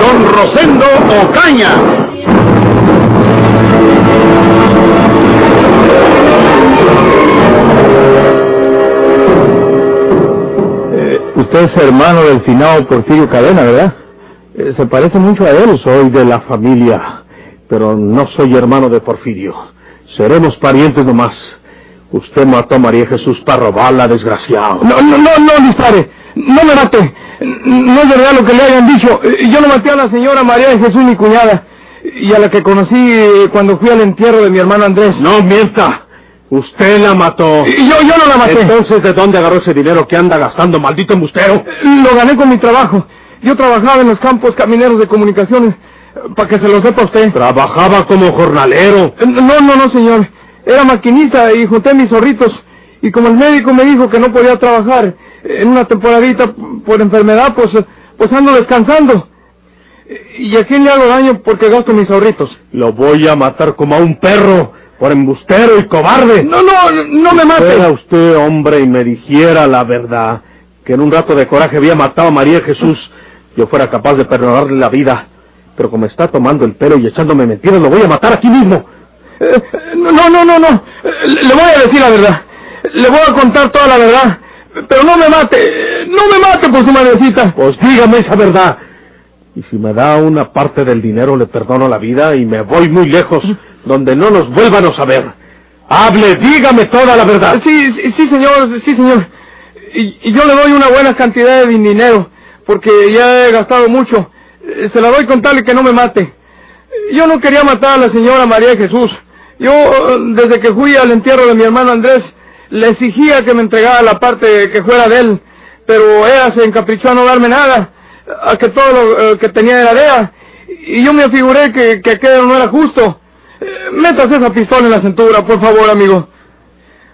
Don Rosendo Ocaña. Eh, usted es hermano del finado Porfirio Cadena, ¿verdad? Eh, se parece mucho a él, soy de la familia, pero no soy hermano de Porfirio. Seremos parientes nomás. Usted mató a María Jesús para robarla, desgraciado. No, no, no, no dispare. No me mate. No es verdad lo que le hayan dicho. Yo no maté a la señora María de Jesús, mi cuñada. Y a la que conocí cuando fui al entierro de mi hermano Andrés. No mienta. Usted la mató. Yo, yo no la maté. Entonces, ¿de dónde agarró ese dinero que anda gastando, maldito embustero? Lo gané con mi trabajo. Yo trabajaba en los campos camineros de comunicaciones. Para que se lo sepa usted. Trabajaba como jornalero. No, no, no, señor. Era maquinista y junté mis zorritos. Y como el médico me dijo que no podía trabajar en una temporadita por enfermedad, pues, eh, pues ando descansando. ¿Y a quién le hago daño porque gasto mis zorritos? Lo voy a matar como a un perro, por embustero y cobarde. No, no, no me Fuera mate. usted hombre y me dijera la verdad, que en un rato de coraje había matado a María Jesús, yo fuera capaz de perdonarle la vida. Pero como está tomando el pelo y echándome mentiras, lo voy a matar aquí mismo. Eh, No, no, no, no. Eh, Le voy a decir la verdad. Le voy a contar toda la verdad. Pero no me mate. No me mate por su madrecita. Pues dígame esa verdad. Y si me da una parte del dinero, le perdono la vida y me voy muy lejos, donde no nos vuelvan a saber. Hable, dígame toda la verdad. Sí, sí, sí, señor, sí, señor. Y, y yo le doy una buena cantidad de dinero, porque ya he gastado mucho. Se la doy con tal y que no me mate. Yo no quería matar a la señora María Jesús. Yo, desde que fui al entierro de mi hermano Andrés, le exigía que me entregara la parte que fuera de él, pero ella se encaprichó a no darme nada, a que todo lo eh, que tenía era de ella. Y yo me afiguré que, que aquello no era justo. Eh, Métase esa pistola en la cintura, por favor, amigo.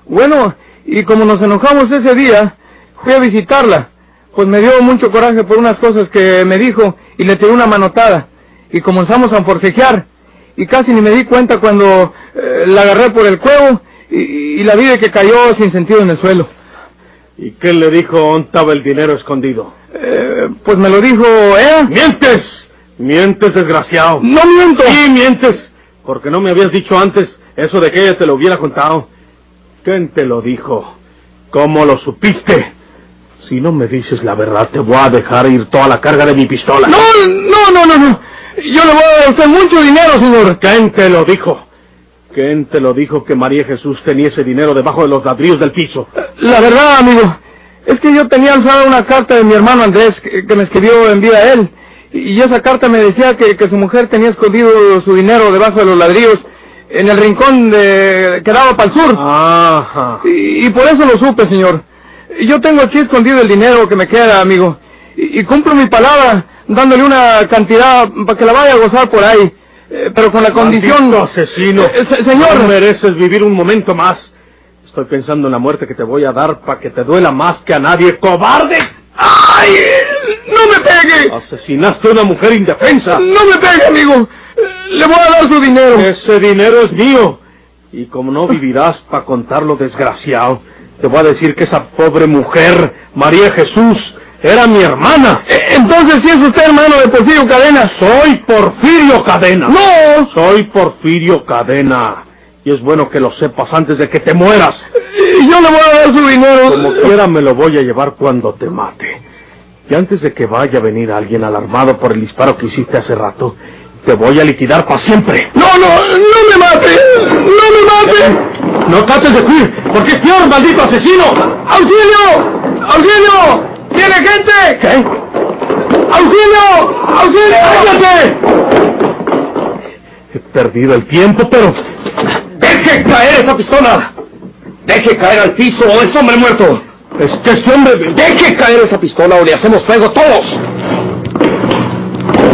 Bueno, y como nos enojamos ese día, fui a visitarla, pues me dio mucho coraje por unas cosas que me dijo y le tiré una manotada. Y comenzamos a forcejear, y casi ni me di cuenta cuando eh, la agarré por el cuello y, y la vi de que cayó sin sentido en el suelo. ¿Y qué le dijo dónde estaba el dinero escondido? Eh, pues me lo dijo ella. ¡Mientes! ¡Mientes, desgraciado! No miento. Sí, mientes, porque no me habías dicho antes eso de que ella te lo hubiera contado. ¿Quién te lo dijo? ¿Cómo lo supiste? Si no me dices la verdad, te voy a dejar ir toda la carga de mi pistola. No, no, no, no, no. Yo le voy a dar a usted mucho dinero, señor. ¿Quién te lo dijo? ¿Quién te lo dijo que María Jesús tenía ese dinero debajo de los ladrillos del piso? La verdad, amigo, es que yo tenía alzada una carta de mi hermano Andrés que, que me escribió en vida a él. Y esa carta me decía que, que su mujer tenía escondido su dinero debajo de los ladrillos en el rincón de, que daba para el sur. Ajá. Y, y por eso lo supe, señor. Yo tengo aquí escondido el dinero que me queda, amigo. Y, y cumplo mi palabra dándole una cantidad para que la vaya a gozar por ahí. Eh, pero con la condición... Maldito asesino. Eh, se- señor. No mereces vivir un momento más. Estoy pensando en la muerte que te voy a dar para que te duela más que a nadie. ¡Cobarde! ¡Ay! ¡No me pegue! Asesinaste a una mujer indefensa. ¡No me pegue, amigo! Eh, Le voy a dar su dinero. Ese dinero es mío. Y como no vivirás para contarlo, desgraciado, te voy a decir que esa pobre mujer, María Jesús, era mi hermana. Eh, Entonces, si es usted hermano de Porfirio Cadena. Soy Porfirio Cadena. ¡No! Soy Porfirio Cadena. Y es bueno que lo sepas antes de que te mueras. Eh, Yo le voy a dar su dinero. Como quiera me lo voy a llevar cuando te mate. Y antes de que vaya a venir alguien alarmado por el disparo que hiciste hace rato, te voy a liquidar para siempre. No, no, no me mate. No me mate. No trates de huir, porque es peor, maldito asesino. ¡Auxilio! ¡Auxilio! ¿Tiene gente? ¿Qué? ¡Auxilio! ¡Auxilio! ¡Cállate! He perdido el tiempo, pero... ¡Deje caer esa pistola! ¡Deje caer al piso o es hombre muerto! Es que este hombre... ¡Deje caer esa pistola o le hacemos fuego todos!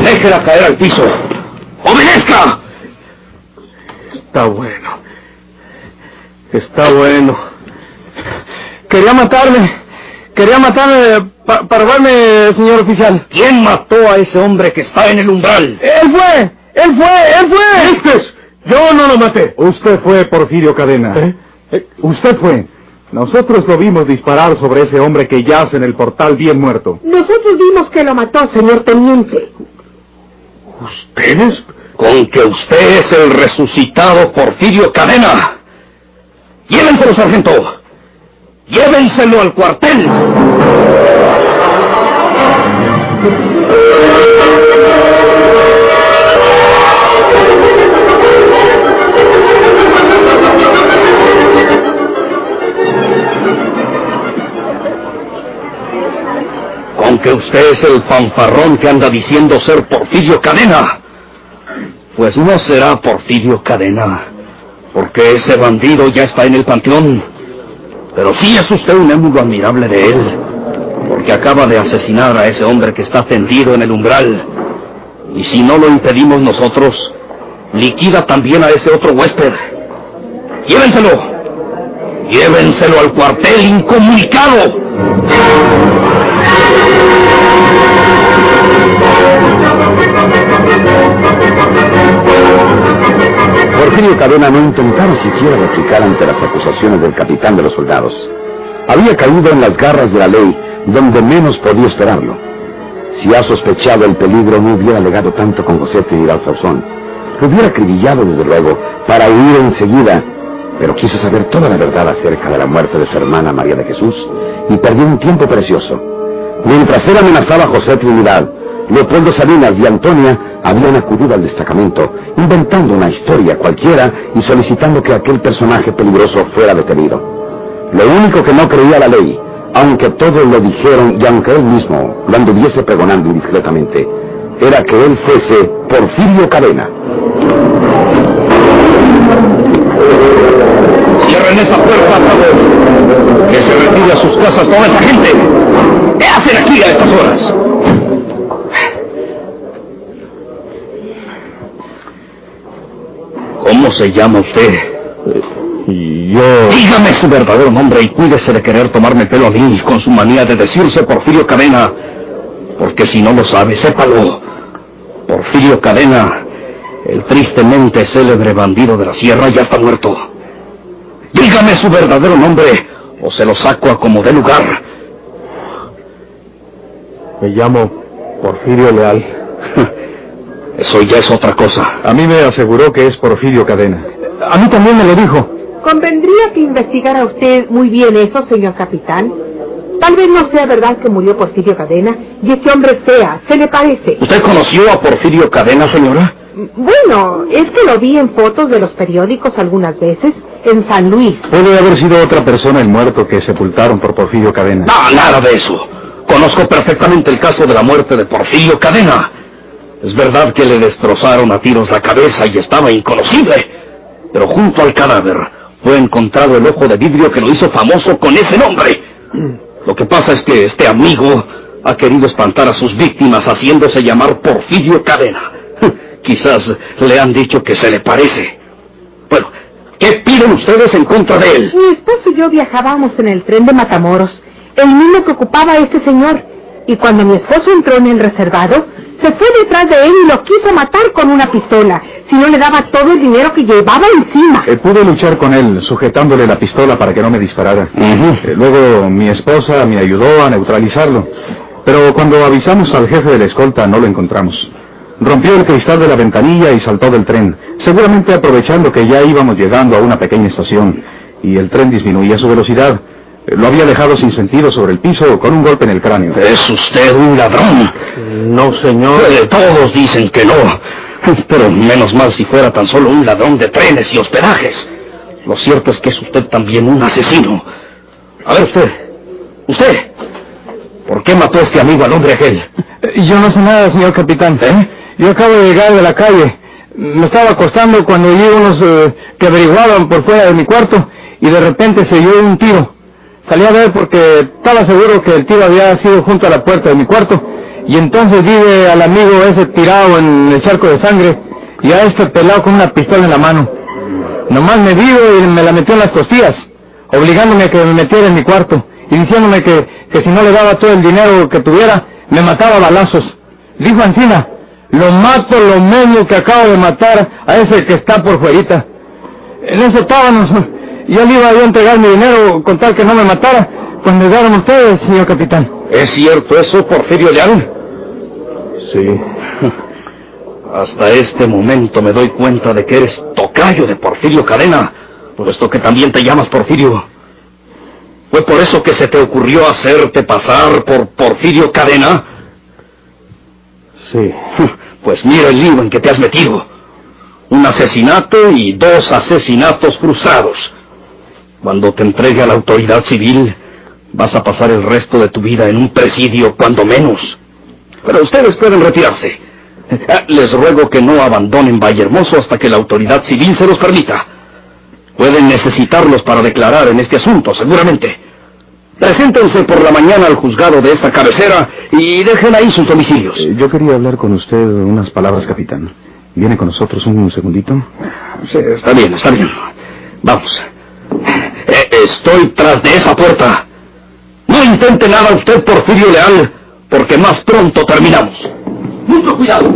Déjela caer al piso. ¡Obedezca! Está bueno. Está bueno. Quería matarme. Quería matarme pa- señor oficial. ¿Quién mató a ese hombre que está en el umbral? ¡Él fue! ¡Él fue! ¡Él fue! ¡Estes! Yo no lo maté. Usted fue Porfirio Cadena. Eh, Usted fue. Nosotros lo vimos disparar sobre ese hombre que yace en el portal bien muerto. Nosotros vimos que lo mató, señor teniente. ¿Ustedes? Con que usted es el resucitado Porfirio Cadena. Llévenselo, sargento. Llévenselo al cuartel. Con que usted es el fanfarrón que anda diciendo ser Porfirio Cadena. Pues no será Porfirio Cadena, porque ese bandido ya está en el panteón. Pero sí es usted un émulo admirable de él, porque acaba de asesinar a ese hombre que está tendido en el umbral. Y si no lo impedimos nosotros, liquida también a ese otro huésped. Llévenselo. Llévenselo al cuartel incomunicado. Porfirio Cadena no intentaba siquiera replicar ante las acusaciones del capitán de los soldados. Había caído en las garras de la ley, donde menos podía esperarlo. Si ha sospechado el peligro, no hubiera alegado tanto con José Trinidad Sauzón. Lo hubiera acribillado, desde luego, para huir enseguida, pero quiso saber toda la verdad acerca de la muerte de su hermana María de Jesús y perdió un tiempo precioso. Mientras él amenazaba a José Trinidad, Leopoldo Salinas y Antonia habían acudido al destacamento, inventando una historia cualquiera y solicitando que aquel personaje peligroso fuera detenido. Lo único que no creía la ley, aunque todos lo dijeron y aunque él mismo lo anduviese pregonando indiscretamente, era que él fuese Porfirio Cadena. Cierren esa puerta, favor. Que se retire a sus casas toda esa gente. ¿Qué hacen aquí a estas horas? ¿Cómo se llama usted? Y yo... Dígame su verdadero nombre y cuídese de querer tomarme el pelo a mí con su manía de decirse Porfirio Cadena. Porque si no lo sabe, sépalo. Porfirio Cadena, el tristemente célebre bandido de la sierra, ya está muerto. Dígame su verdadero nombre o se lo saco a como dé lugar. Me llamo Porfirio Leal. Eso ya es otra cosa. A mí me aseguró que es Porfirio Cadena. A mí también me lo dijo. Convendría que investigara usted muy bien eso, señor capitán. Tal vez no sea verdad que murió Porfirio Cadena y ese hombre sea, se le parece. ¿Usted conoció a Porfirio Cadena, señora? Bueno, es que lo vi en fotos de los periódicos algunas veces en San Luis. Puede haber sido otra persona el muerto que sepultaron por Porfirio Cadena. No, nada de eso. Conozco perfectamente el caso de la muerte de Porfirio Cadena. Es verdad que le destrozaron a tiros la cabeza y estaba inconocible. Pero junto al cadáver fue encontrado el ojo de vidrio que lo hizo famoso con ese nombre. Lo que pasa es que este amigo ha querido espantar a sus víctimas haciéndose llamar Porfirio Cadena. Quizás le han dicho que se le parece. Bueno, ¿qué piden ustedes en contra de él? Mi esposo y yo viajábamos en el tren de Matamoros, el mismo que ocupaba este señor. Y cuando mi esposo entró en el reservado, se fue detrás de él y lo quiso matar con una pistola, si no le daba todo el dinero que llevaba encima. Eh, pude luchar con él, sujetándole la pistola para que no me disparara. Eh, luego mi esposa me ayudó a neutralizarlo. Pero cuando avisamos al jefe de la escolta no lo encontramos. Rompió el cristal de la ventanilla y saltó del tren, seguramente aprovechando que ya íbamos llegando a una pequeña estación y el tren disminuía su velocidad. Eh, Lo había dejado sin sentido sobre el piso con un golpe en el cráneo. ¿Es usted un ladrón? No, señor. Eh, todos dicen que no. Pero menos mal si fuera tan solo un ladrón de trenes y hospedajes. Lo cierto es que es usted también un asesino. A ver usted. Usted. ¿Por qué mató a este amigo al hombre aquel? Yo no sé nada, señor capitán. ¿Eh? Yo acabo de llegar de la calle. Me estaba acostando cuando oí unos eh, que averiguaban por fuera de mi cuarto y de repente se oyó un tiro. Salí a ver porque estaba seguro que el tiro había sido junto a la puerta de mi cuarto y entonces vi al amigo ese tirado en el charco de sangre y a este pelado con una pistola en la mano. Nomás me vio y me la metió en las costillas, obligándome a que me metiera en mi cuarto y diciéndome que, que si no le daba todo el dinero que tuviera, me mataba a balazos. Dijo Ancina, lo mato lo menos que acabo de matar a ese que está por fuerita. En eso estábamos. Yo le iba a entregar mi dinero con tal que no me matara. Pues me dieron ustedes, señor capitán. ¿Es cierto eso, Porfirio Leal? Sí. Hasta este momento me doy cuenta de que eres tocayo de Porfirio Cadena, puesto que también te llamas Porfirio. ¿Fue por eso que se te ocurrió hacerte pasar por Porfirio Cadena? Sí. Pues mira el lío en que te has metido. Un asesinato y dos asesinatos cruzados. Cuando te entregue a la autoridad civil, vas a pasar el resto de tu vida en un presidio, cuando menos. Pero ustedes pueden retirarse. Les ruego que no abandonen Vallehermoso hasta que la autoridad civil se los permita. Pueden necesitarlos para declarar en este asunto, seguramente. Preséntense por la mañana al juzgado de esta cabecera y dejen ahí sus domicilios. Eh, Yo quería hablar con usted unas palabras, capitán. ¿Viene con nosotros un segundito? Sí, está bien, está bien. Vamos. Estoy tras de esa puerta. No intente nada usted, Porfirio Leal, porque más pronto terminamos. Mucho cuidado.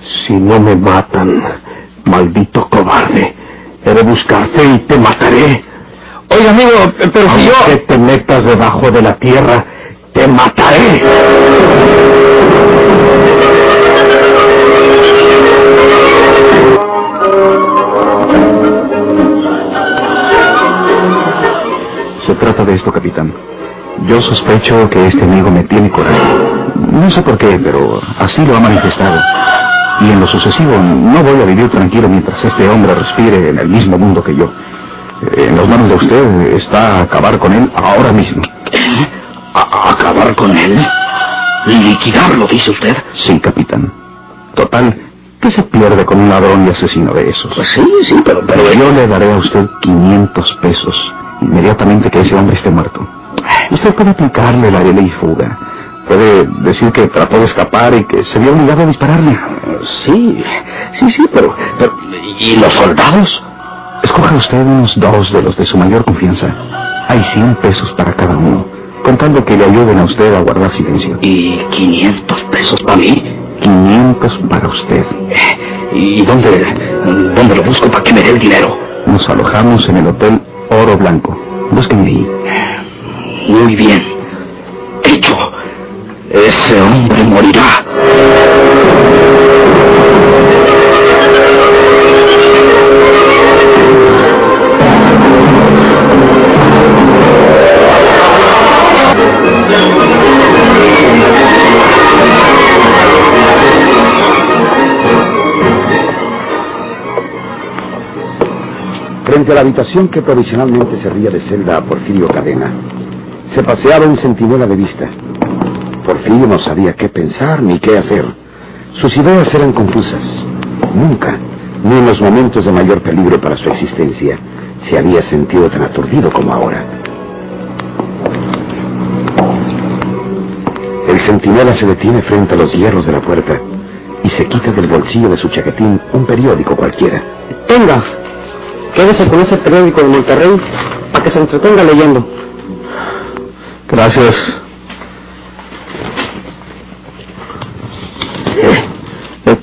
Si no me matan, maldito cobarde, he de buscarte y te mataré. Oye, amigo, pero si yo... Metas debajo de la tierra, te mataré. Se trata de esto, capitán. Yo sospecho que este amigo me tiene coraje. No sé por qué, pero así lo ha manifestado. Y en lo sucesivo no voy a vivir tranquilo mientras este hombre respire en el mismo mundo que yo. Eh, En las manos de usted está acabar con él ahora mismo. ¿A- ¿Acabar con él? ¿Liquidarlo, dice usted? Sí, capitán. Total, ¿qué se pierde con un ladrón y asesino de esos? Pues sí, sí, pero... pero Pero yo le daré a usted 500 pesos inmediatamente que ese hombre esté muerto. Usted puede aplicarle la de ley fuga. Puede decir que trató de escapar y que se vio obligado a dispararle. Sí, sí, sí, pero... pero ¿Y los soldados? Escoja usted unos dos de los de su mayor confianza. Hay 100 pesos para cada uno, contando que le ayuden a usted a guardar silencio. ¿Y 500 pesos para mí? 500 para usted. ¿Y dónde, dónde lo busco para que me dé el dinero? Nos alojamos en el Hotel Oro Blanco. Búsquenme ahí. Muy bien. Hecho. Ese hombre morirá. A la habitación que provisionalmente servía de celda a Porfirio Cadena, se paseaba un centinela de vista. Porfirio no sabía qué pensar ni qué hacer. Sus ideas eran confusas. Nunca, ni en los momentos de mayor peligro para su existencia, se había sentido tan aturdido como ahora. El centinela se detiene frente a los hierros de la puerta y se quita del bolsillo de su chaquetín un periódico cualquiera. Tenga, quédese con ese periódico de Monterrey para que se entretenga leyendo. Gracias. Eh, eh,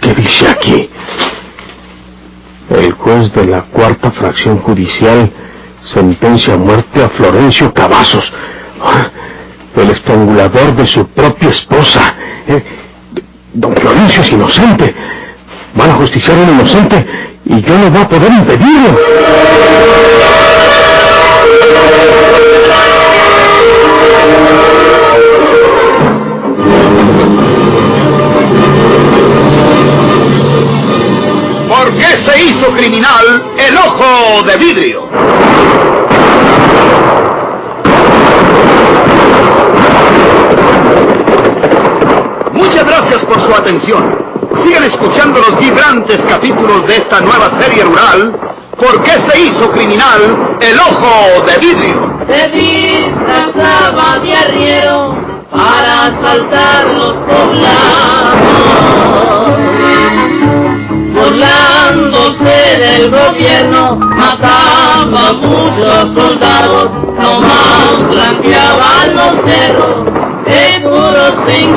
¿Qué, dice aquí? El juez de la cuarta fracción judicial sentencia a muerte a Florencio Cavazos, ah, el estrangulador de su propia esposa. Eh, don Florencio es inocente. Van a justiciar a un inocente y yo no voy a poder impedirlo. ¿Por qué se hizo criminal el ojo de vidrio? Muchas gracias por su atención. Sigan escuchando los vibrantes capítulos de esta nueva serie rural por qué se hizo criminal el ojo de vidrio. Se disfrazaba de arriero para asaltar los poblados. Burlándose del gobierno, mataba a muchos soldados, nomás blanqueaban los cerros, de puros sin.